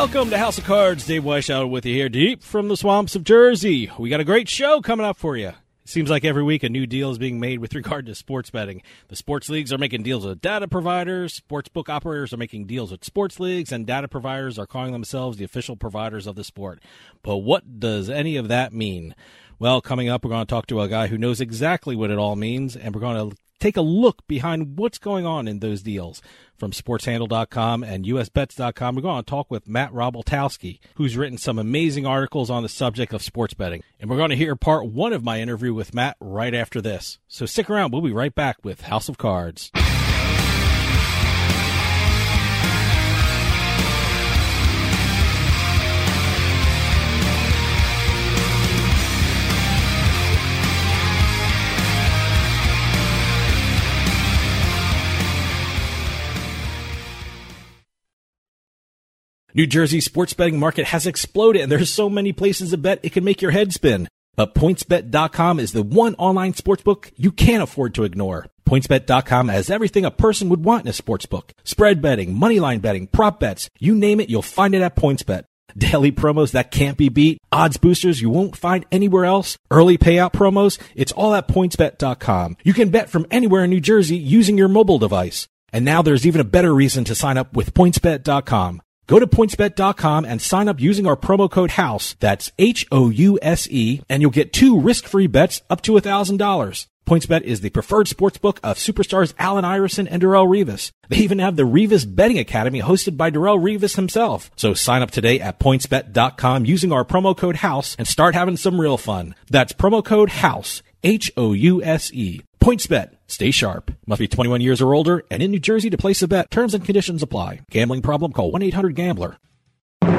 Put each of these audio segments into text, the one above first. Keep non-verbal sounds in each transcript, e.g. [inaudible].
Welcome to House of Cards. Dave Weishaupt with you here, deep from the swamps of Jersey. We got a great show coming up for you. It seems like every week a new deal is being made with [laughs] regard to sports betting. The sports leagues are making deals with data providers, sports book operators are making deals with sports leagues, and data providers are calling themselves the official providers of the sport. But what does any of that mean? Well, coming up, we're going to talk to a guy who knows exactly what it all means, and we're going to take a look behind what's going on in those deals. From sportshandle.com and usbets.com, we're going to talk with Matt Rybaltowski, who's written some amazing articles on the subject of sports betting. And we're going to hear part one of my interview with Matt right after this. So stick around. We'll be right back with House of Cards. New Jersey's sports betting market has exploded and there's so many places to bet it can make your head spin. But PointsBet.com is the one online sportsbook you can't afford to ignore. PointsBet.com has everything a person would want in a sportsbook. Spread betting, moneyline betting, prop bets, you name it, you'll find it at PointsBet. Daily promos that can't be beat, odds boosters you won't find anywhere else, early payout promos, it's all at PointsBet.com. You can bet from anywhere in New Jersey using your mobile device. And now there's even a better reason to sign up with PointsBet.com. Go to pointsbet.com and sign up using our promo code HOUSE. That's H-O-U-S-E, and you'll get two risk-free bets up to $1,000. PointsBet is the preferred sportsbook of superstars Allen Iverson and Darrelle Revis. They even have the Revis Betting Academy hosted by Darrelle Revis himself. So sign up today at pointsbet.com using our promo code HOUSE and start having some real fun. That's promo code HOUSE, H-O-U-S-E. PointsBet. Stay sharp. Must be 21 years or older and in New Jersey to place a bet. Terms and conditions apply. Gambling problem? Call 1-800-GAMBLER.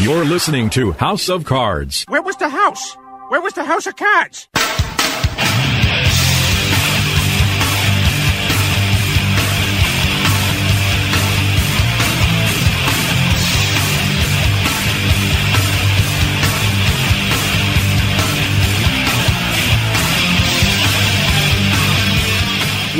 You're listening to House of Cards. Where was the house? Where was the house of cards?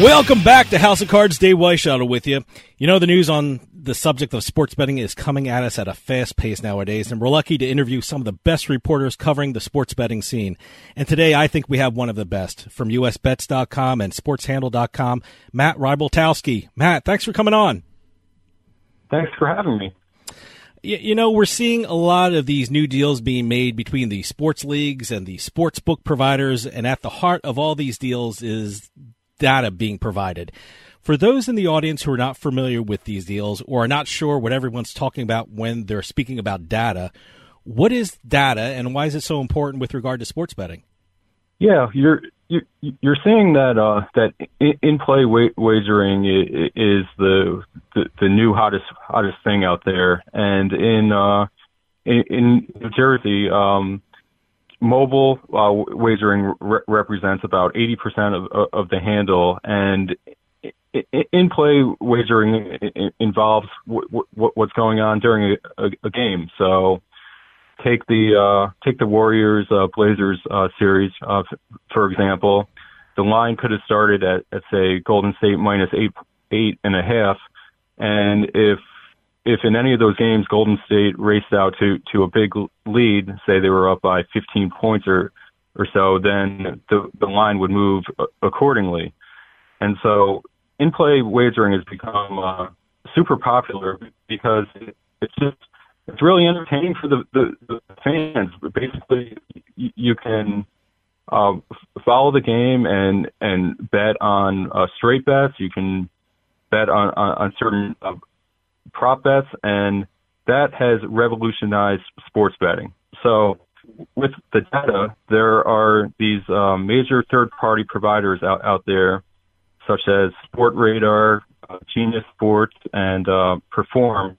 Welcome back to House of Cards. Dave Weishaupt with you. You know, the news on the subject of sports betting is coming at us at a fast pace nowadays, and we're lucky to interview some of the best reporters covering the sports betting scene. And today, I think we have one of the best from USBets.com and SportsHandle.com, Matt Rybaltowski. Matt, thanks for coming on. Thanks for having me. You know, we're seeing a lot of these new deals being made between the sports leagues and the sports book providers, and at the heart of all these deals is data being provided. For those in the audience who are not familiar with these deals or are not sure what everyone's talking about when they're speaking about data, what is data and why is it so important with regard to sports betting? Yeah, you're you're saying that uh, that in play wagering is the, the, the new hottest hottest thing out there, and in uh, in, New Jersey, um, mobile uh, wagering re- represents about 80% of, of the handle, and in play wagering involves w- w- what's going on during a, a, a game. So take the uh, take the Warriors uh, Blazers uh, series uh, for example. The line could have started at, at say Golden State minus eight eight and a half, and if if in any of those games Golden State raced out to to a big lead, say they were up by 15 points or or so, then the the line would move accordingly. And so in play wagering has become uh, super popular because it's just it's really entertaining for the the, the fans. Basically, you, you can uh, follow the game and and bet on uh, straight bets. You can bet on on, on certain uh, prop bets, and that has revolutionized sports betting. So with the data, there are these uh, major third-party providers out, out there, such as Sportradar, uh, Genius Sports, and uh, Perform,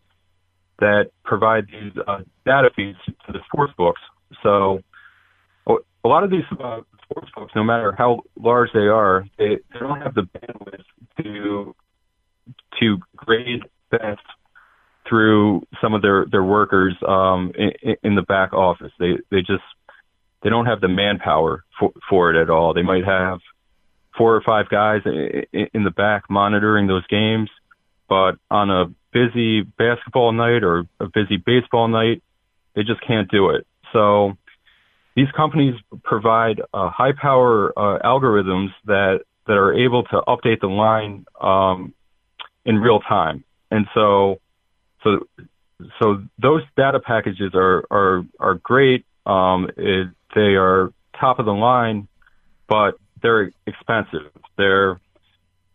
that provide these uh, data feeds to the sports books. So a lot of these uh, sports books, no matter how large they are, they, they don't have the bandwidth to to grade bets through some of their their workers um, in, in the back office. They they just they don't have the manpower for for it at all. They might have four or five guys in the back monitoring those games, but on a busy basketball night or a busy baseball night, they just can't do it. So these companies provide uh, high power uh, algorithms that that are able to update the line um, in real time. And so so so those data packages are are are great. Um, it, they are top of the line, but they're expensive. They're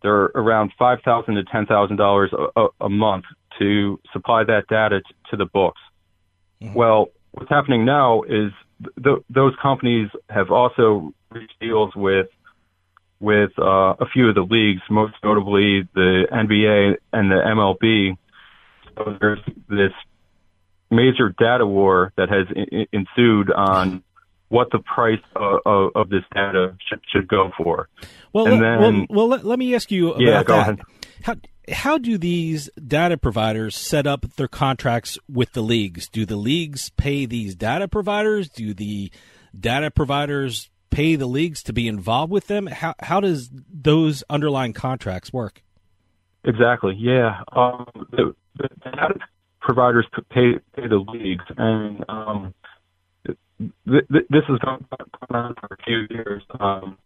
they're around five thousand to ten thousand dollars a month to supply that data t- to the books. Mm-hmm. Well, what's happening now is th- those companies have also reached deals with with uh, a few of the leagues, most notably the NBA and the MLB, so there's this major data war that has I- ensued on what the price of, of, of, this data should, should go for. Well, and then, well, well let, let, me ask you about yeah, go that. Ahead. How, how do these data providers set up their contracts with the leagues? Do the leagues pay these data providers? Do the data providers pay the leagues to be involved with them? How, how does those underlying contracts work? Exactly. Yeah. Um, the, the providers pay pay the leagues, and um, th- th- this has gone on for a few years. Um,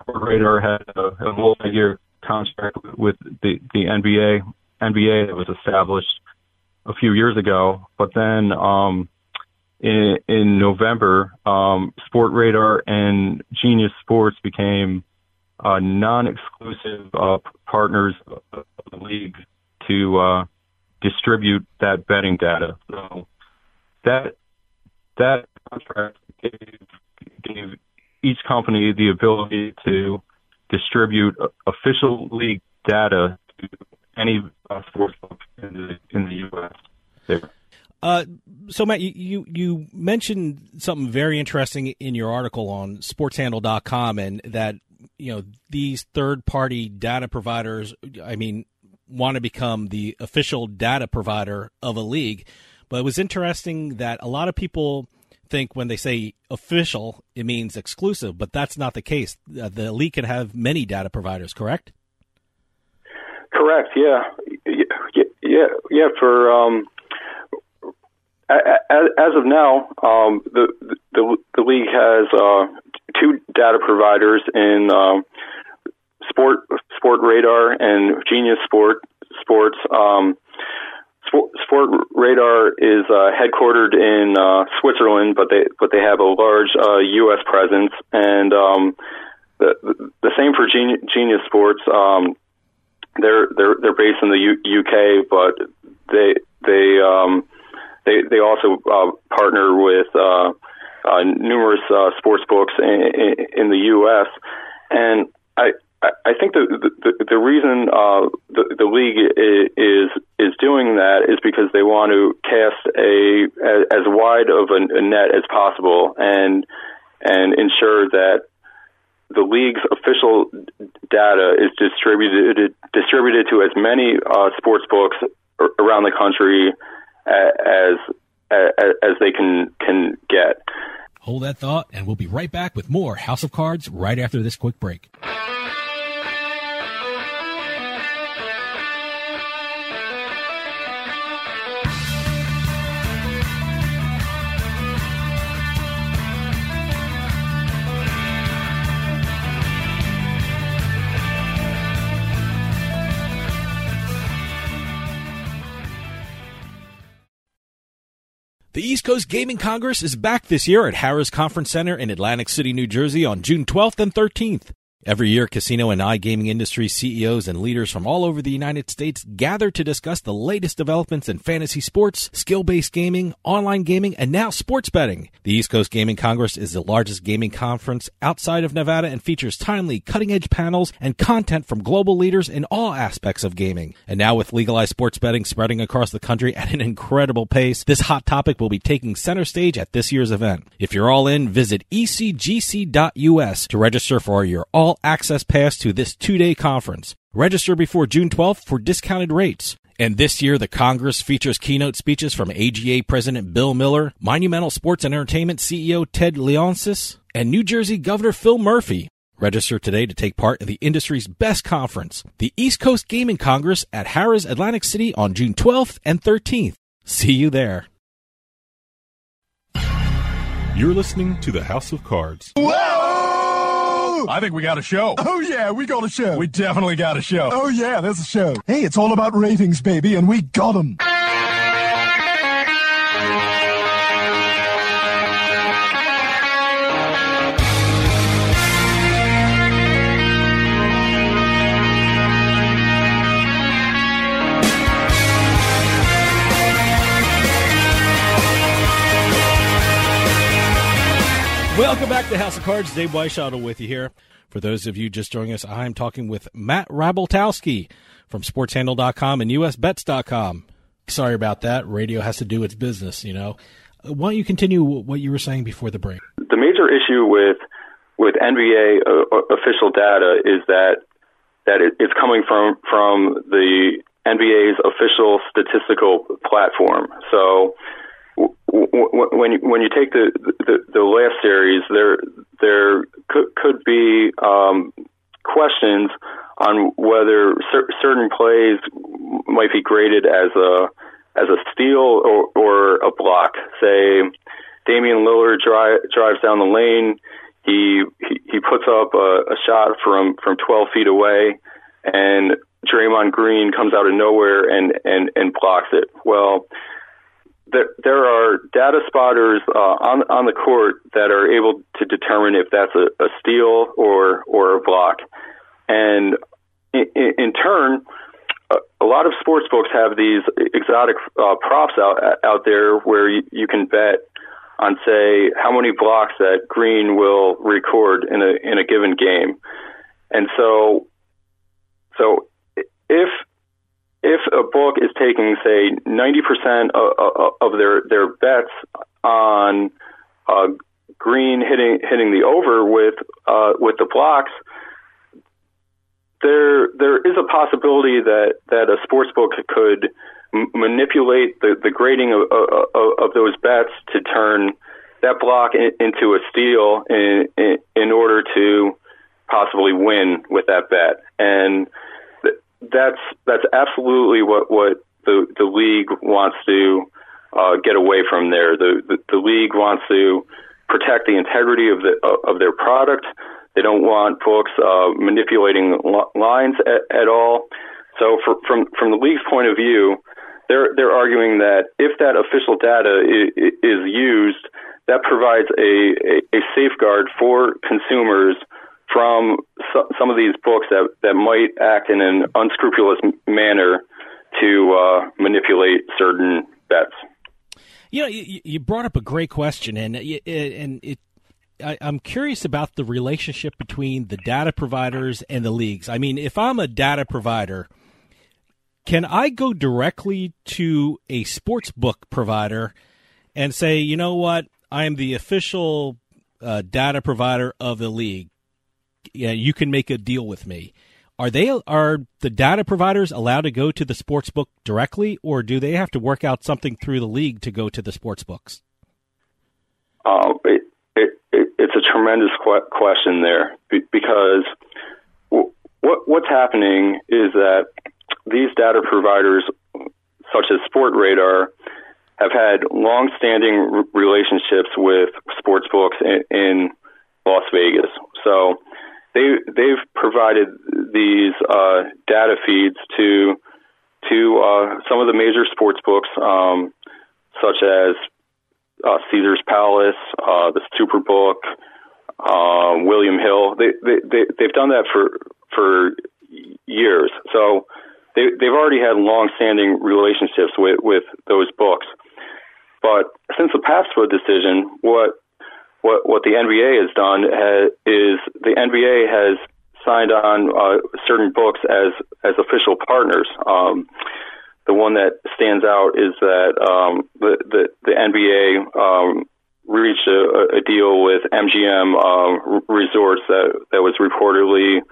Sportradar had a, a multi-year contract with the the NBA NBA that was established a few years ago, but then um, in in November, um, Sportradar and Genius Sports became uh, non-exclusive uh, partners of the league to uh, distribute that betting data. So that that contract gave, gave each company the ability to distribute official league data to any uh, sports book in the in the U.S. There. Uh, so Matt, you, you, mentioned something very interesting in your article on SportsHandle.com, and that you know these third party data providers. I mean, want to become the official data provider of a league. But it was interesting that a lot of people think when they say official, it means exclusive, but that's not the case. Uh, the league can have many data providers, correct? Correct. Yeah. Yeah. Yeah. yeah for um, as of now, um, the, the the league has uh, two data providers in um, Sport Sportradar and Genius Sport Sports. Um, Sport, Radar is uh, headquartered in uh, Switzerland, but they but they have a large uh, U.S. presence, and um, the, the same for Genius, Genius Sports. Um, they're they're they're based in the U- UK, but they they um, they they also uh, partner with uh, uh, numerous uh, sports books in, in, in the U.S. And I I think the the, the reason uh, the, the league is is doing that is because they want to cast a as wide of a, net as possible and and ensure that the league's official data is distributed distributed to as many uh, sports books around the country as, as they can can get. Hold that thought, and we'll be right back with more House of Cards right after this quick break. The East Coast Gaming Congress is back this year at Harrah's Conference Center in Atlantic City, New Jersey on June 12th and 13th. Every year, casino and iGaming industry CEOs and leaders from all over the United States gather to discuss the latest developments in fantasy sports, skill-based gaming, online gaming, and now sports betting. The East Coast Gaming Congress is the largest gaming conference outside of Nevada and features timely, cutting-edge panels and content from global leaders in all aspects of gaming. And now with legalized sports betting spreading across the country at an incredible pace, this hot topic will be taking center stage at this year's event. If you're all in, visit ecgc.us to register for your all all access pass to this two day conference. Register before June 12th for discounted rates. And this year, the Congress features keynote speeches from AGA President Bill Miller, Monumental Sports and Entertainment CEO Ted Leonsis, and New Jersey Governor Phil Murphy. Register today to take part in the industry's best conference, the East Coast Gaming Congress at Harrah's Atlantic City on June 12th and 13th. See you there. You're listening to the House of Cards. Whoa! I think we got a show. Oh, yeah, we got a show. We definitely got a show. Oh, yeah, there's a show. Hey, it's all about ratings, baby, and we got them. Welcome back to House of Cards. Dave Weishottle with you here. For those of you just joining us, I'm talking with Matt Rybaltowski from SportsHandle.com and USBets.com. Sorry about that. Radio has to do its business, you know. Uh, why don't you continue what you were saying before the break? The major issue with with NBA uh, official data is that that it, it's coming from from the NBA's official statistical platform. So when you, when you take the, the, the last series, there there could, could be um, questions on whether cer- certain plays might be graded as a as a steal or, or a block. Say, Damian Lillard dri- drives down the lane, he he, he puts up a, a shot from from 12 feet away, and Draymond Green comes out of nowhere and and and blocks it. Well, there there are data spotters uh, on on the court that are able to determine if that's a, a steal or or a block, and in, in turn. A lot of sports books have these exotic uh, props out out there where you, you can bet on say how many blocks that Green will record in a in a given game. And so so if if a book is taking say 90% of, of their their bets on uh, Green hitting hitting the over with uh, with the blocks, there there is a possibility that that a sports book could m- manipulate the, the grading of, of, of those bets to turn that block in, into a steal in, in, in order to possibly win with that bet. And that's that's absolutely what what the the league wants to uh, get away from there. The, the the league wants to protect the integrity of the of their product. They don't want books uh, manipulating lines at, at all. So, for, from from the league's point of view, they're they're arguing that if that official data is, is used, that provides a, a, a safeguard for consumers from so, some of these books that that might act in an unscrupulous manner to uh, manipulate certain bets. You know, you, you brought up a great question, and and it I, am curious about the relationship between the data providers and the leagues. I mean, if I'm a data provider can I go directly to a sports book provider and say, you know what, I am the official uh, data provider of the league. Yeah, you can make a deal with me. Are they are the data providers allowed to go to the sports book directly, or do they have to work out something through the league to go to the sports books? Uh, it, it, it, it's a tremendous qu- question there because what what's happening is that these data providers, such as Sportradar, have had long-standing relationships with sports books in, in Las Vegas. So they they've provided these uh, data feeds to to uh, some of the major sports books, um, such as uh, Caesars Palace, uh, the Superbook, uh, William Hill. They, they they they've done that for for years. So they, they've already had long-standing relationships with, with those books. But since the PASPA decision, what what what the NBA has done has, is the NBA has signed on uh, certain books as as official partners. Um, the one that stands out is that um, the, the the NBA um, reached a, a deal with MGM uh, Resorts that that was reportedly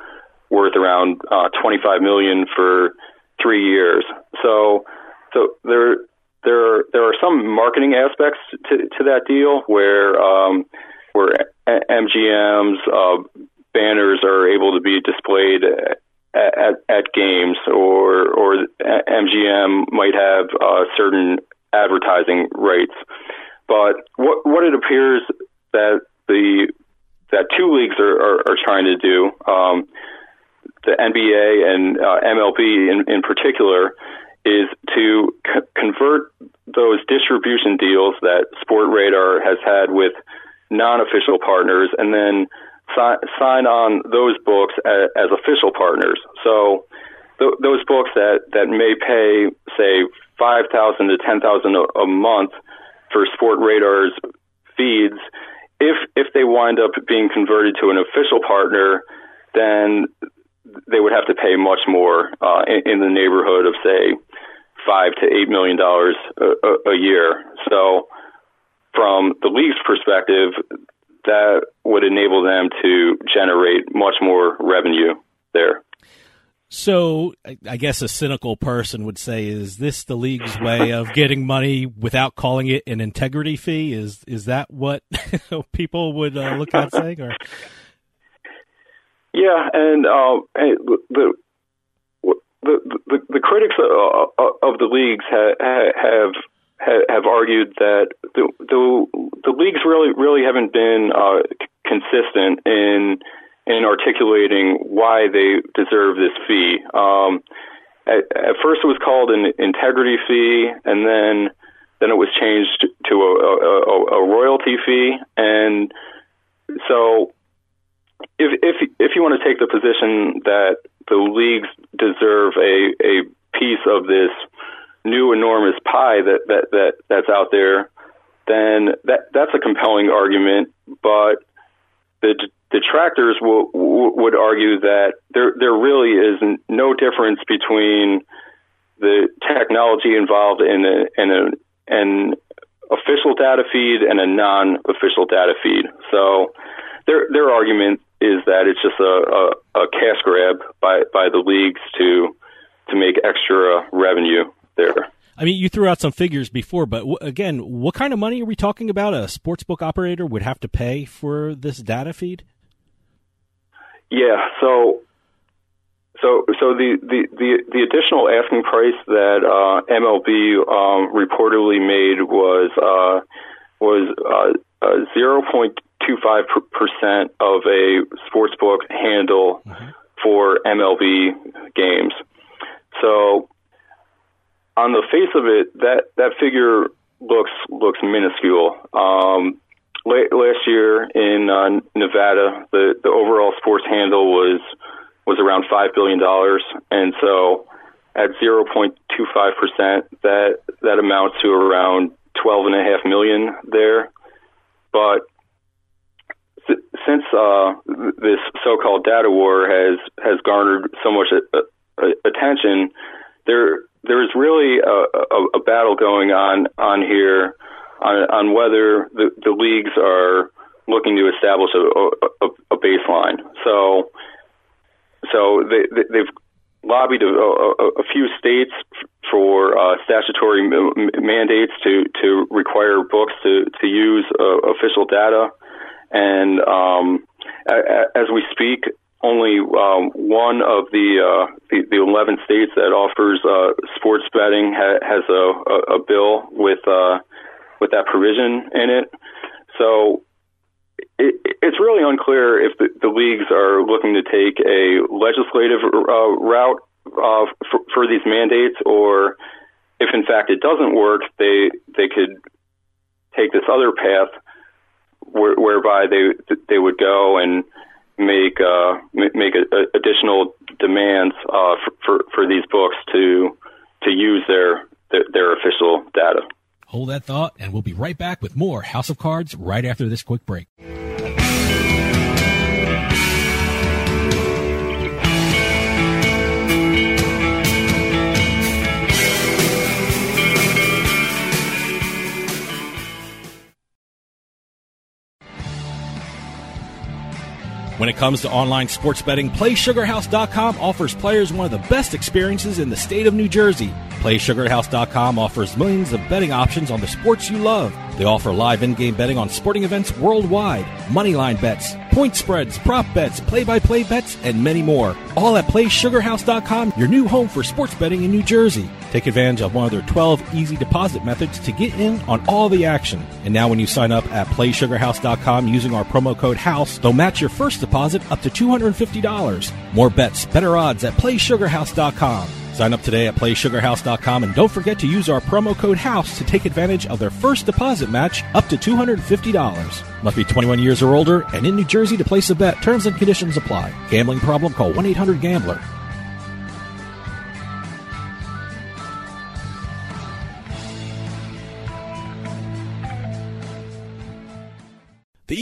worth around uh, 25 million for three years. So, so there, there, there are some marketing aspects to, to that deal where, um, where MGM's uh, banners are able to be displayed at, at, at games, or or MGM might have uh, certain advertising rights. But what what it appears that the that two leagues are, are, are trying to do um, the NBA and uh, MLB in, in particular is to c- convert those distribution deals that Sportradar has had with non-official partners and then si- sign on those books as, as official partners. So th- those books that, that may pay, say, 5000 to 10000 a month for Sportradar's feeds, if if they wind up being converted to an official partner, then they would have to pay much more uh, in, in the neighborhood of say five to eight million dollars a, a year. So, from the league's perspective, that would enable them to generate much more revenue there. So, I guess a cynical person would say, "Is this the league's way of getting money without calling it an integrity fee?" Is is that what [laughs] people would uh, look at saying, or yeah, and uh, the, the the the, critics of, of the leagues have have argued that the the, the leagues really really haven't been uh, consistent in in articulating why they deserve this fee. Um, at, at, first, it was called an integrity fee, and then then it was changed to a, a, a royalty fee. And so, if if if you want to take the position that the leagues deserve a a piece of this new enormous pie that that that that's out there, then that that's a compelling argument. But the detractors will, would argue that there there really is no difference between the technology involved in a, in a, an official data feed and a non-official data feed. So their their argument is that it's just a, a, a cash grab by by the leagues to to make extra revenue there. I mean, you threw out some figures before, but w- again, what kind of money are we talking about? A sportsbook operator would have to pay for this data feed? Yeah, so so so the, the, the, the additional asking price that uh, MLB um, reportedly made was uh, was uh, zero point two five percent of a sportsbook handle mm-hmm. for MLB games. So on the face of it, that that figure looks looks minuscule. Um, last year in uh, Nevada, the the overall sports handle was was around five billion dollars, and so at zero point two five percent, that that amounts to around twelve and a half million there. But since uh, this so-called data war has has garnered so much uh, uh, attention, there there is really a, a, a battle going on on here on, on whether the, the leagues are looking to establish a, a, a baseline. So, so they, they've lobbied a, a, a few states for uh, statutory m- mandates to, to require books to, to use uh, official data. And um, a, as we speak, only um, one of the, uh, the, the 11 states that offers uh, sports betting ha- has a, a, a bill with uh, with that provision in it. So it, it's really unclear if the, the, leagues are looking to take a legislative uh, route uh, for, for, these mandates, or if in fact it doesn't work, they they could take this other path whereby they they would go and make uh, make a, a additional demands uh, for, for, for these books to to use their, their, their official data. Hold that thought, and we'll be right back with more House of Cards right after this quick break. When it comes to online sports betting, PlaySugarHouse.com offers players one of the best experiences in the state of New Jersey. PlaySugarHouse.com offers millions of betting options on the sports you love. They offer live in-game betting on sporting events worldwide, moneyline bets, point spreads, prop bets, play-by-play bets, and many more. All at PlaySugarHouse.com, your new home for sports betting in New Jersey. Take advantage of one of their 12 easy deposit methods to get in on all the action. And now when you sign up at PlaySugarHouse.com using our promo code HOUSE, they'll match your first deposit up to $250. More bets, better odds at PlaySugarHouse.com. Sign up today at PlaySugarHouse.com and don't forget to use our promo code HOUSE to take advantage of their first deposit match up to $250. Must be 21 years or older and in New Jersey to place a bet. Terms and conditions apply. Gambling problem? Call 1-800-GAMBLER. The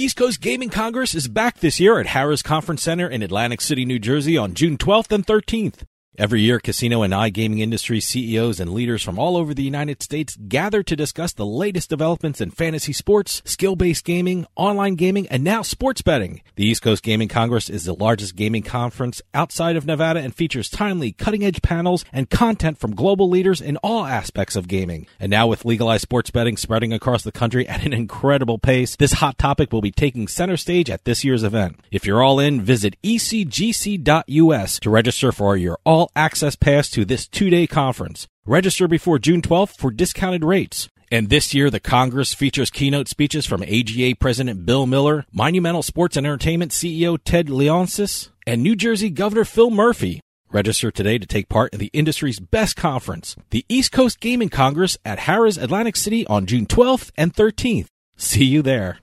East Coast Gaming Congress is back this year at Harrah's Conference Center in Atlantic City, New Jersey on June 12th and 13th. Every year, casino and iGaming industry CEOs and leaders from all over the United States gather to discuss the latest developments in fantasy sports, skill-based gaming, online gaming, and now sports betting. The East Coast Gaming Congress is the largest gaming conference outside of Nevada and features timely, cutting-edge panels and content from global leaders in all aspects of gaming. And now with legalized sports betting spreading across the country at an incredible pace, this hot topic will be taking center stage at this year's event. If you're all in, visit ecgc.us to register for your all all access pass to this two day conference. Register before June 12th for discounted rates. And this year, the Congress features keynote speeches from AGA President Bill Miller, Monumental Sports and Entertainment CEO Ted Leonsis, and New Jersey Governor Phil Murphy. Register today to take part in the industry's best conference, the East Coast Gaming Congress at Harrah's Atlantic City on June 12th and 13th. See you there.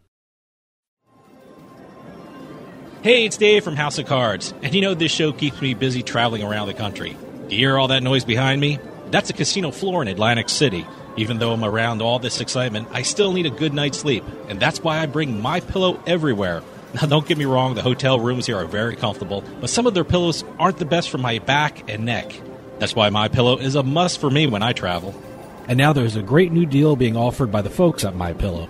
Hey, it's Dave from House of Cards, and you know this show keeps me busy traveling around the country. Do you hear all that noise behind me? That's a casino floor in Atlantic City. Even though I'm around all this excitement, I still need a good night's sleep, and that's why I bring my pillow everywhere. [laughs] Now, don't get me wrong, the hotel rooms here are very comfortable, but some of their pillows aren't the best for my back and neck. That's why my pillow is a must for me when I travel. And now there's a great new deal being offered by the folks at My Pillow.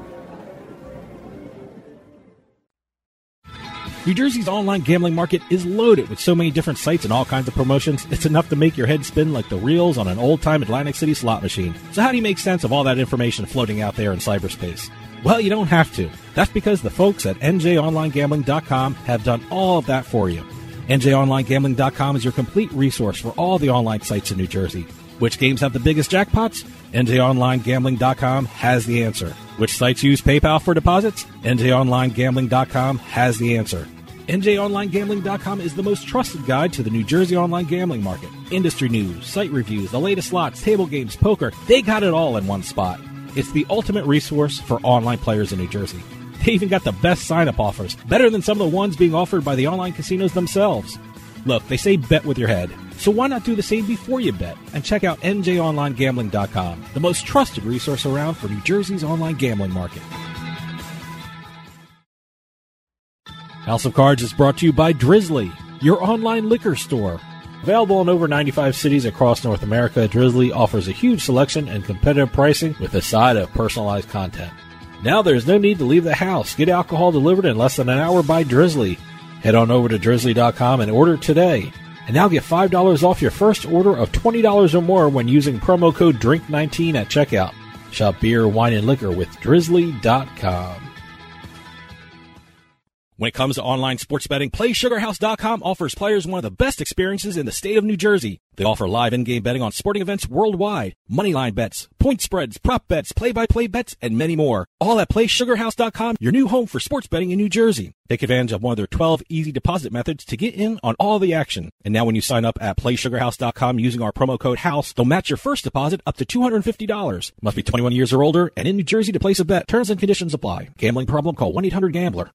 New Jersey's online gambling market is loaded with so many different sites and all kinds of promotions, it's enough to make your head spin like the reels on an old time Atlantic City slot machine. So, how do you make sense of all that information floating out there in cyberspace? Well, you don't have to. That's because the folks at NJOnlineGambling.com have done all of that for you. NJOnlineGambling.com is your complete resource for all the online sites in New Jersey. Which games have the biggest jackpots? NJOnlineGambling.com has the answer. Which sites use PayPal for deposits? NJOnlineGambling.com has the answer. NJOnlineGambling.com is the most trusted guide to the New Jersey online gambling market. Industry news, site reviews, the latest slots, table games, poker, they got it all in one spot. It's the ultimate resource for online players in New Jersey. They even got the best sign up offers, better than some of the ones being offered by the online casinos themselves. Look, they say bet with your head. So why not do the same before you bet and check out njonlinegambling.com, the most trusted resource around for New Jersey's online gambling market. House of Cards is brought to you by Drizly, your online liquor store. Available in over 95 cities across North America, Drizly offers a huge selection and competitive pricing with a side of personalized content. Now there's no need to leave the house. Get alcohol delivered in less than an hour by Drizly. Head on over to drizly.com and order today. And now get $5 off your first order of $20 or more when using promo code DRINK19 at checkout. Shop beer, wine, and liquor with drizly.com. When it comes to online sports betting, PlaySugarHouse.com offers players one of the best experiences in the state of New Jersey. They offer live in-game betting on sporting events worldwide, moneyline bets, point spreads, prop bets, play-by-play bets, and many more. All at PlaySugarHouse.com, your new home for sports betting in New Jersey. Take advantage of one of their 12 easy deposit methods to get in on all the action. And now when you sign up at PlaySugarHouse.com using our promo code HOUSE, they'll match your first deposit up to $250. Must be 21 years or older and in New Jersey to place a bet. Terms and conditions apply. Gambling problem? Call 1-800-GAMBLER.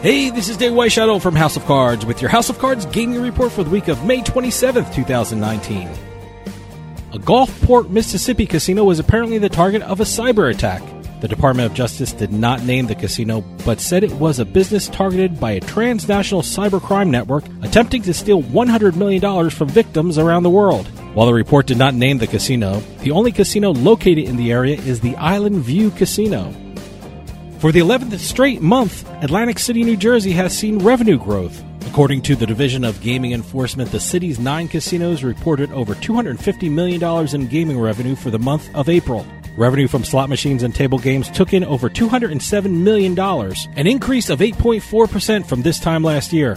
Hey, this is Dave Weishuttle from House of Cards with your House of Cards gaming report for the week of May 27th, 2019. A Gulfport, Mississippi casino was apparently the target of a cyber attack. The Department of Justice did not name the casino, but said it was a business targeted by a transnational cybercrime network attempting to steal $100 million from victims around the world. While the report did not name the casino, the only casino located in the area is the Island View Casino. For the 11th straight month, Atlantic City, New Jersey has seen revenue growth. According to the Division of Gaming Enforcement, the city's nine casinos reported over $250 million in gaming revenue for the month of April. Revenue from slot machines and table games took in over $207 million, an increase of 8.4% from this time last year.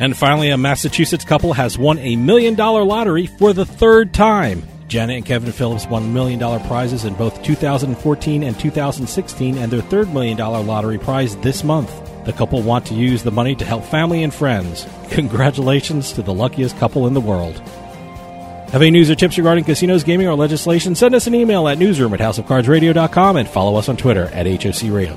And finally, a Massachusetts couple has won a million dollar lottery for the third time. Janet and Kevin Phillips won million dollar prizes in both 2014 and 2016 and their third million dollar lottery prize this month. The couple want to use the money to help family and friends. Congratulations to the luckiest couple in the world. Have any news or tips regarding casinos, gaming, or legislation? Send us an email at newsroom at houseofcardsradio.com and follow us on Twitter at HOC Radio.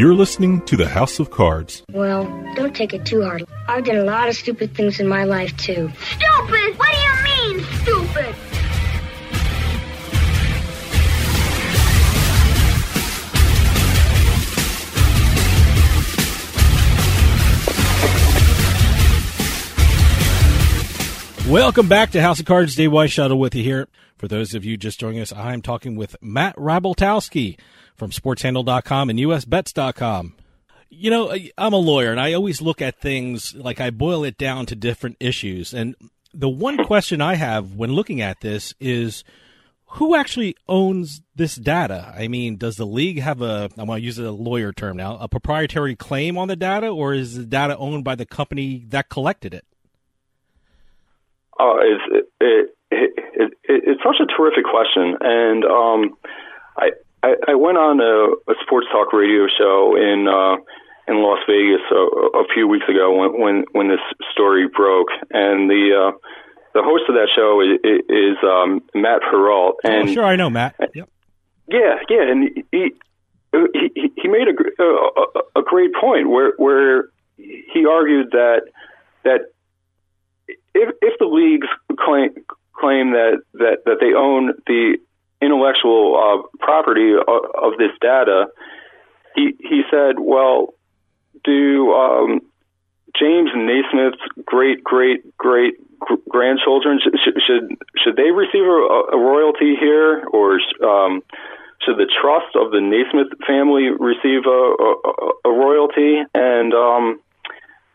You're listening to the House of Cards. Well, don't take it too hard. I've done a lot of stupid things in my life, too. Stupid? What do you mean, stupid? Welcome back to House of Cards. Dave Weishuttle with you here. For those of you just joining us, I'm talking with Matt Rybaltowski from SportsHandle.com and USBets.com. You know, I'm a lawyer, and I always look at things like I boil it down to different issues. And the one question I have when looking at this is who actually owns this data? I mean, does the league have a, I'm going to use a lawyer term now, a proprietary claim on the data, or is the data owned by the company that collected it? Uh, it's, it, it, it, it's such a terrific question. And um, I, I, I went on a, a sports talk radio show in uh, in Las Vegas a, a few weeks ago when, when when this story broke, and the uh, the host of that show is, is um, Matt Perrault. And oh, sure, I know Matt. Yep. Yeah, yeah, and he he he made a, a, a great point where where he argued that that if if the leagues claim claim that that that they own the intellectual uh, property of, of this data, he he said, well, do um, James Naismith's great great great grandchildren should should should they receive a, a royalty here, or um, should the trust of the Naismith family receive a, a, a royalty? And um,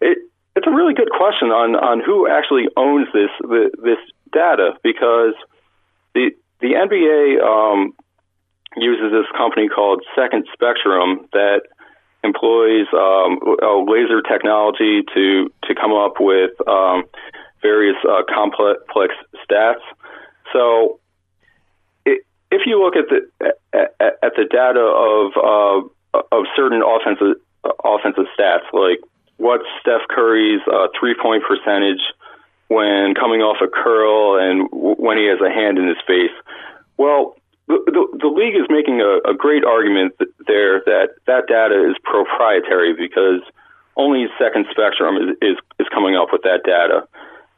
it it's a really good question on on who actually owns this this data because the the NBA um, uses this company called Second Spectrum that employs um, laser technology to to come up with um, various uh, complex stats. So, it, if you look at the at, at the data of uh, of certain offensive offensive stats, like what's Steph Curry's uh, three point percentage when coming off a curl and w- when he has a hand in his face. Well, the, the, league is making a, a great argument th- there that that data is proprietary because only Second Spectrum is, is, is coming up with that data.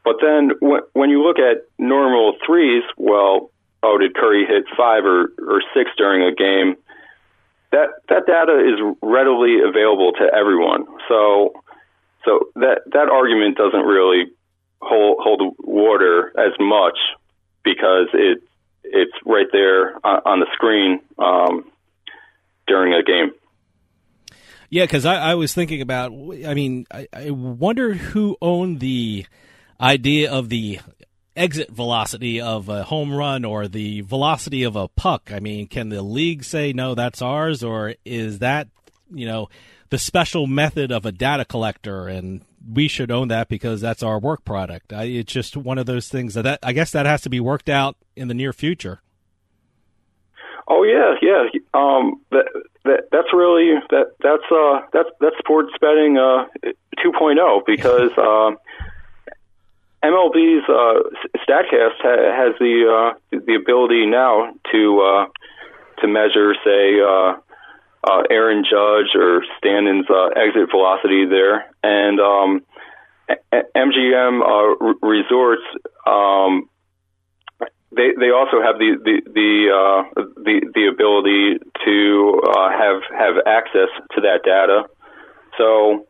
But then w- when you look at normal threes, well, oh, did Curry hit five or, or six during a game? That that data is readily available to everyone. So so that that argument doesn't really hold hold water as much because it it's right there on the screen um, during a game. Yeah, because I, I, was thinking about. I mean, I, I wonder who owned the idea of the exit velocity of a home run or the velocity of a puck. I mean, can the league say no, that's ours, or is that you know the special method of a data collector and we should own that because that's our work product. I, it's just one of those things that, that I guess that has to be worked out in the near future. Oh yeah, yeah. Um, that, that that's really that that's uh that's that's sports betting uh 2.0 because [laughs] uh, MLB's uh, Statcast ha- has the uh, the ability now to uh, to measure, say, uh, uh, Aaron Judge or Stanton's uh, exit velocity there, and um, MGM uh, Resorts. Um, they they also have the the the uh, the, the ability to uh, have have access to that data. So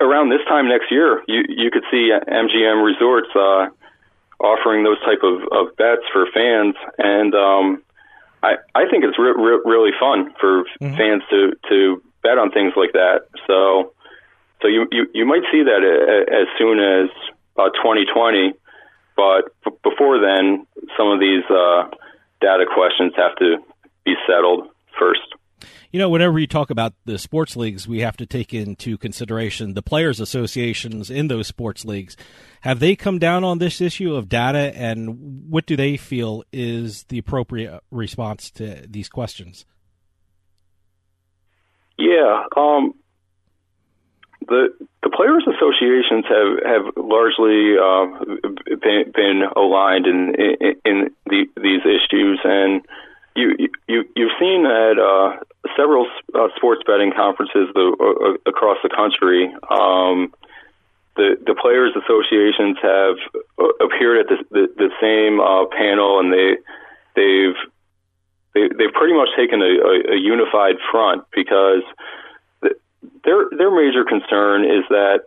around this time next year, you you could see MGM Resorts uh, offering those type of, of bets for fans, and um, I, I think it's re- re- really fun for mm-hmm. fans to, to bet on things like that. So, so you, you, you might see that as soon as uh, 2020, but b- before then, some of these uh, data questions have to be settled first. You know, whenever you talk about the sports leagues, we have to take into consideration the players' associations in those sports leagues. Have they come down on this issue of data, and what do they feel is the appropriate response to these questions? Yeah, um, the the players' associations have have largely uh, been, been aligned in in, in the, these issues, and you you you've seen at uh, several uh, sports betting conferences the, uh, across the country. Um, the the players' associations have uh, appeared at the the, the same uh, panel, and they they've they, they've pretty much taken a, a, a unified front because their their major concern is that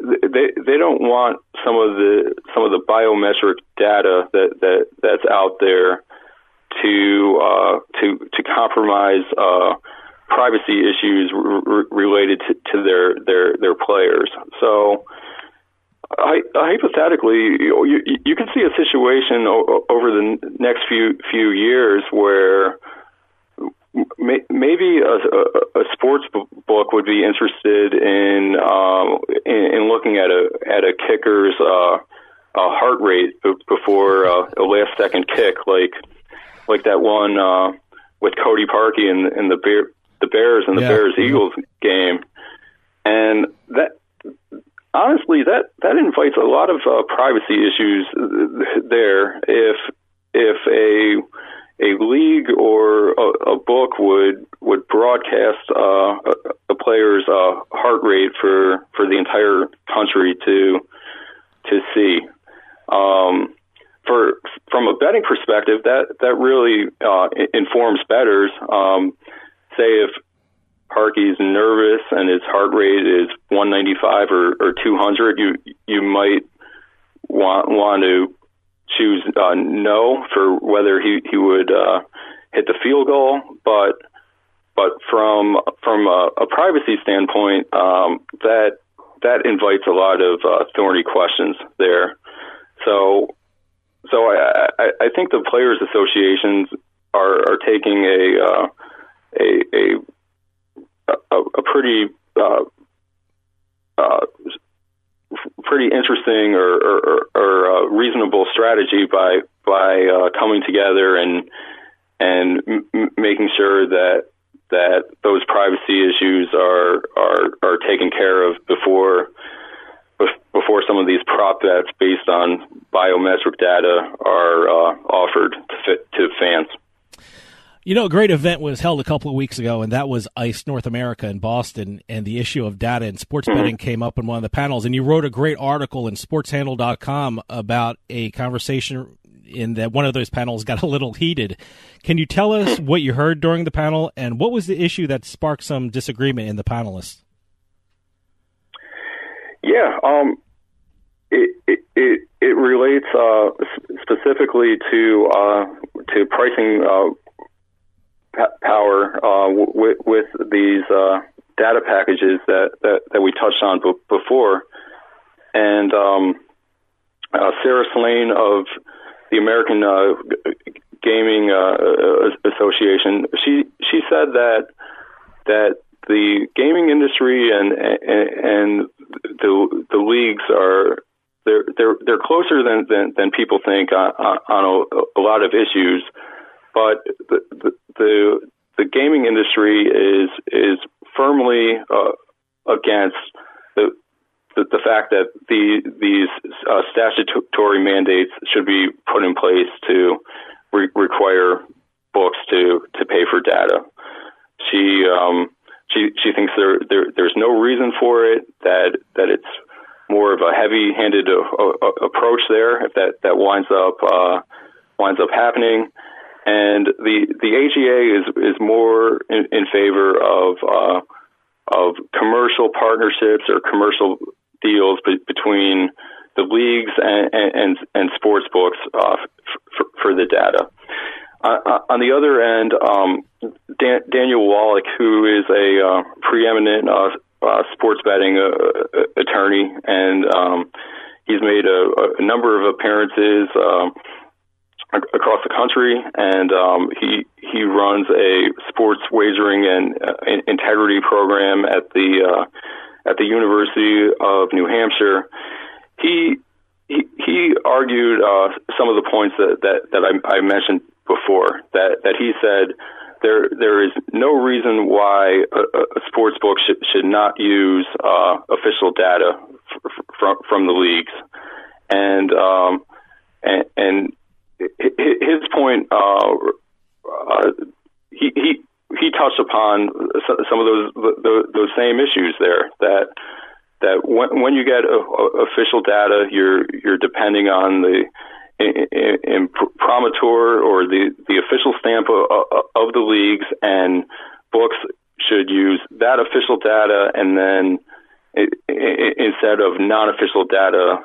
they they don't want some of the some of the biometric data that that that's out there to uh, to to compromise uh, privacy issues r- related to, to their their their players. So. I, hypothetically, you, you, can see a situation o- over the next few few years where maybe a, a, a sports book would be interested in, um, in in looking at a at a kicker's uh, a heart rate before uh, a last second kick, like like that one uh, with Cody Parkey and, and the Bear, the Bears and the yeah. Bears Eagles game, and that honestly that that invites a lot of uh, privacy issues there. If if a a league or a, a book would would broadcast uh, a, a player's uh, heart rate for for the entire country to to see. Um, for from a betting perspective, that that really uh, informs bettors. Um, say if Parkey's nervous and his heart rate is 195 or, or 200, you you might want want to choose uh, no for whether he he would uh, hit the field goal, but but from from a, a privacy standpoint, um, that that invites a lot of uh, thorny questions there. So so I, I, I think the players' associations are, are taking a, uh, a, a, a, pretty uh, uh, pretty interesting or, or, or uh, reasonable strategy by by uh, coming together and and m- making sure that that those privacy issues are are are taken care of before before some of these prop bets based on biometric data are uh, offered to, fit, to fans. You know, a great event was held a couple of weeks ago, and that was ICE North America in Boston. And the issue of data and sports mm-hmm. betting came up in one of the panels. And you wrote a great article in sportshandle.com about a conversation in that one of those panels got a little heated. Can you tell us [laughs] what you heard during the panel and what was the issue that sparked some disagreement in the panelists? Yeah, um, it, it, it, relates uh, specifically to uh, to pricing uh, power uh, w- with these uh, data packages that, that, that we touched on b- before. And um, uh, Sara Slane of the American Gaming Association, she she said that that the gaming industry and and, and the the leagues are they're they're they're closer than than, than people think on, on a, a lot of issues but the, the the, gaming industry is is firmly uh, against the, the, the fact that the these uh, statutory mandates should be put in place to re- require books to to pay for data. She um, she she thinks there, there there's no reason for it that that it's more of a heavy-handed approach there if that that winds up uh, winds up happening and the the AGA is is more in, in favor of uh, of commercial partnerships or commercial deals be- between the leagues and and, and sports books uh, f- for the data. Uh, uh, on the other end, um, Dan- Daniel Wallach, who is a uh, preeminent uh, uh, sports betting uh, attorney, and um, he's made a, a, number of appearances. Um, across the country, and um, he he runs a sports wagering and uh, integrity program at the uh, at the University of New Hampshire. He he, he argued uh, some of the points that that, that I, I mentioned before. That that he said there there is no reason why a, a sports book should should not use uh, official data from from the leagues, and um, and, and his point uh, uh, he he he touched upon some of those those, those same issues there that that when, when you get a, a official data, you're you're depending on the imprimatur or the, the official stamp of, of the leagues, and books should use that official data and then it, it, instead of non-official data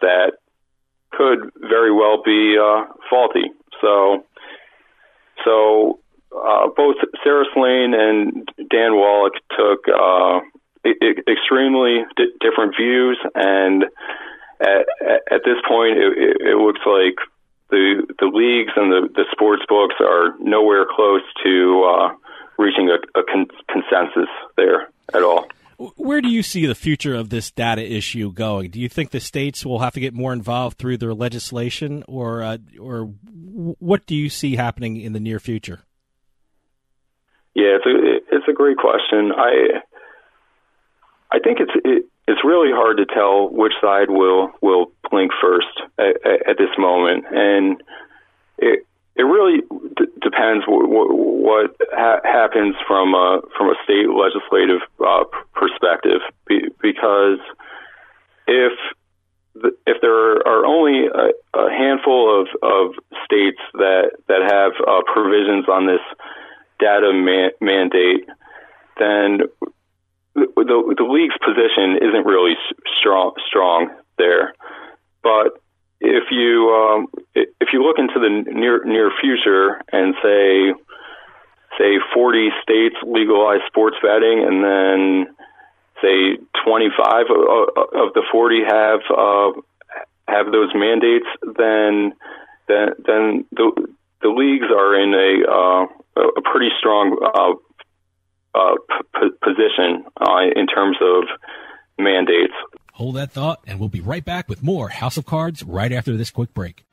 that could very well be uh, faulty. So, so uh, both Sara Slane and Dan Wallach took uh, extremely di- different views and at, at this point, it, it looks like the the leagues and the, the sports books are nowhere close to uh, reaching a, a con- consensus there at all. Where do you see the future of this data issue going? Do you think the states will have to get more involved through their legislation, or uh, or what do you see happening in the near future? Yeah, it's a it's a great question. I I think it's it, it's really hard to tell which side will will blink first at, at this moment, and it it really d- depends w- w- what ha- happens from a from a state legislative uh, perspective, be- because if if there are only a, a handful of, of states that that have uh, provisions on this data man- mandate, then the, the, league's position isn't really strong strong there. But if you um, if you look into the near near future and say say 40 states legalize sports betting, and then say 25 of, the 40 have uh, have those mandates, then then then the the leagues are in a uh, a pretty strong uh, uh, p- position uh, in terms of mandates. Hold that thought, and we'll be right back with more House of Cards right after this quick break.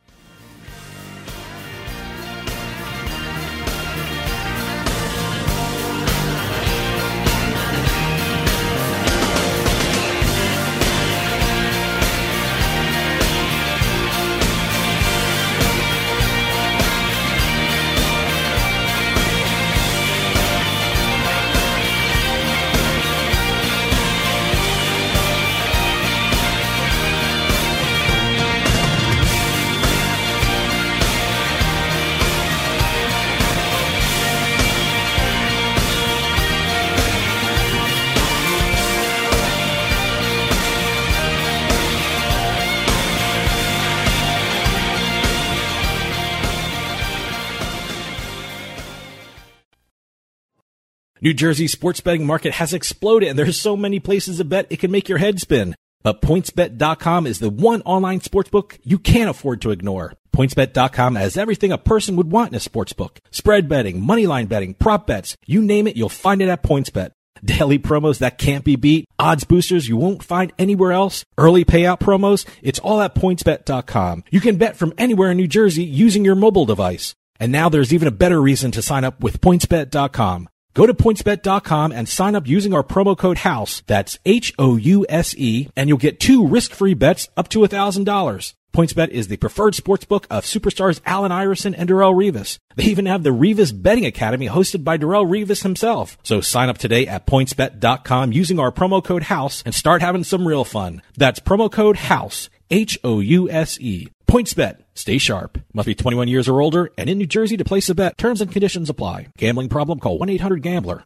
New Jersey's sports betting market has exploded and there's so many places to bet it can make your head spin. But PointsBet.com is the one online sportsbook you can't afford to ignore. PointsBet.com has everything a person would want in a sportsbook. Spread betting, moneyline betting, prop bets, you name it, you'll find it at PointsBet. Daily promos that can't be beat, odds boosters you won't find anywhere else, early payout promos, it's all at PointsBet.com. You can bet from anywhere in New Jersey using your mobile device. And now there's even a better reason to sign up with PointsBet.com. Go to pointsbet.com and sign up using our promo code HOUSE. That's H-O-U-S-E. And you'll get two risk-free bets up to $1,000. PointsBet is the preferred sportsbook of superstars Allen Iverson and Darrelle Revis. They even have the Revis Betting Academy hosted by Darrelle Revis himself. So sign up today at pointsbet.com using our promo code HOUSE and start having some real fun. That's promo code HOUSE, H-O-U-S-E. PointsBet. Stay sharp. Must be 21 years or older and in New Jersey to place a bet. Terms and conditions apply. Gambling problem? Call 1-800-GAMBLER.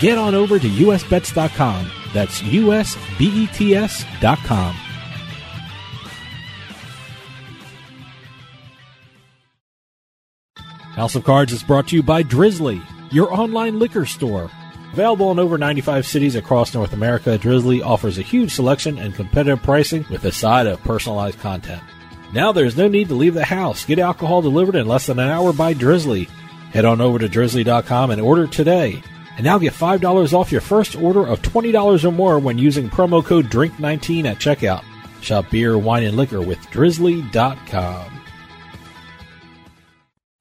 Get on over to usbets.com. That's usbets.com. House of Cards is brought to you by Drizly, your online liquor store. Available in over 95 cities across North America, Drizly offers a huge selection and competitive pricing with a side of personalized content. Now there's no need to leave the house. Get alcohol delivered in less than an hour by Drizly. Head on over to drizly.com and order today. And now get $5 off your first order of $20 or more when using promo code DRINK19 at checkout. Shop beer, wine, and liquor with drizly.com.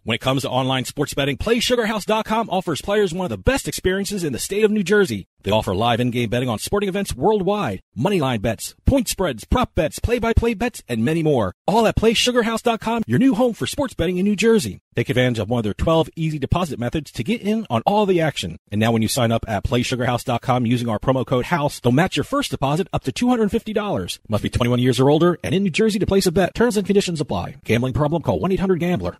When it comes to online sports betting, PlaySugarHouse.com offers players one of the best experiences in the state of New Jersey. They offer live in-game betting on sporting events worldwide, moneyline bets, point spreads, prop bets, play-by-play bets, and many more. All at PlaySugarHouse.com, your new home for sports betting in New Jersey. Take advantage of one of their 12 easy deposit methods to get in on all the action. And now when you sign up at PlaySugarHouse.com using our promo code HOUSE, they'll match your first deposit up to $250. Must be 21 years or older and in New Jersey to place a bet. Terms and conditions apply. Gambling problem? Call 1-800-GAMBLER.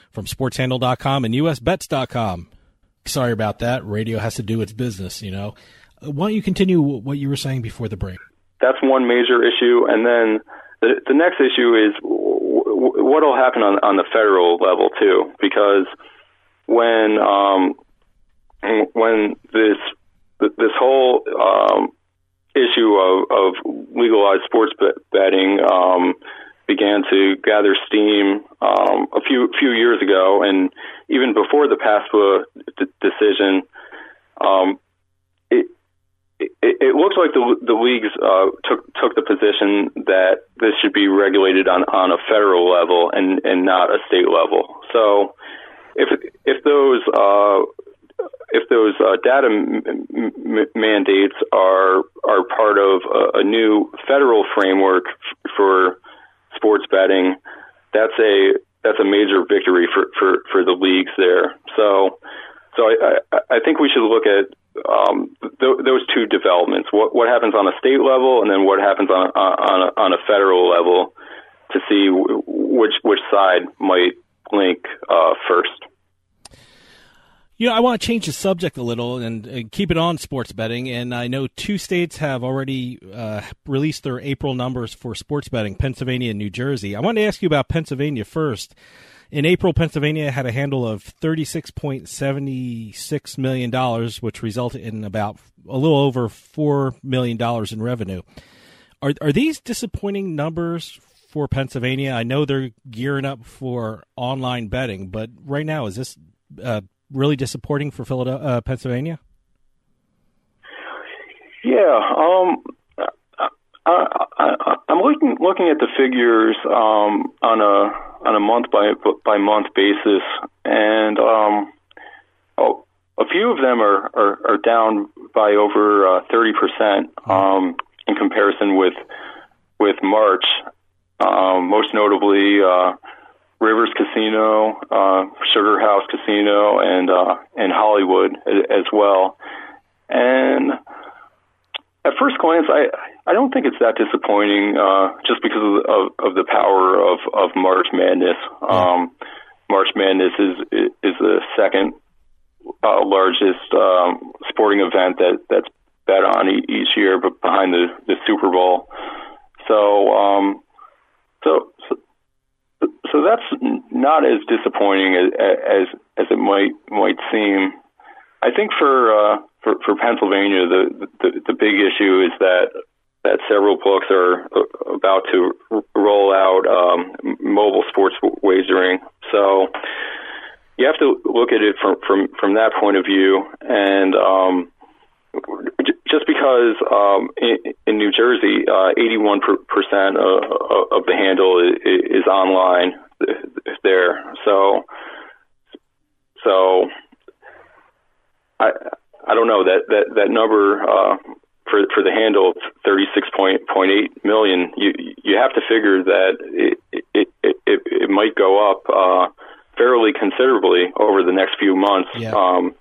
from sportshandle.com and usbets.com. Sorry about that. Radio has to do its business, you know. Why don't you continue what you were saying before the break? That's one major issue. And then the, the next issue is what will happen on, on the federal level, too. Because when, um, when this, this whole, um, issue of, of legalized sports betting um, began to gather steam um, a few few years ago, and even before the PASPA d- decision, um, it, it, it looks like the the leagues uh, took took the position that this should be regulated on, on a federal level and, and not a state level. So, if if those uh, if those uh, data m- m- mandates are are part of a, a new federal framework f- for sports betting, that's a that's a major victory for, for, for the leagues there. So so I, I, I think we should look at um, th- those two developments: what what happens on a state level, and then what happens on on a, on a federal level, to see w- which which side might blink uh, first. You know, I want to change the subject a little and, and keep it on sports betting. And I know two states have already uh, released their April numbers for sports betting Pennsylvania and New Jersey. I want to ask you about Pennsylvania first. In April, Pennsylvania had a handle of $36.76 million, which resulted in about a little over $4 million in revenue. Are, are these disappointing numbers for Pennsylvania? I know they're gearing up for online betting, but right now, is this uh, really disappointing for Philadelphia, uh, Pennsylvania? Yeah, um, I, I, I'm looking looking at the figures um, on a on a month by by month basis, and um, oh, a few of them are, are, are down by over uh, thirty uh, percent um, in comparison with with March. Um, most notably, uh, Rivers Casino, uh, Sugar House Casino, and uh, and Hollywood as well. And at first glance, I I don't think it's that disappointing, uh, just because of, of, of the power of, of March Madness. Um, March Madness is is the second uh, largest um, sporting event that that's bet on each year, but behind the the Super Bowl. So um, so so so that's not as disappointing as as, as it might might seem. I think for uh, for, for Pennsylvania, the, the the big issue is that that several books are about to roll out um, mobile sports wagering. So you have to look at it from from from that point of view, and um, just because um, in, in New Jersey, uh, 81 percent of, of the handle is, is online there, so so I I don't know that that that number uh, for for the handle thirty six point point eight million. You you have to figure that it it it, it, it might go up uh, fairly considerably over the next few months. Yeah. Um,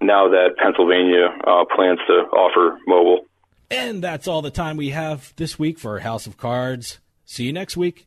now that Pennsylvania uh, plans to offer mobile. And that's all the time we have this week for House of Cards. See you next week.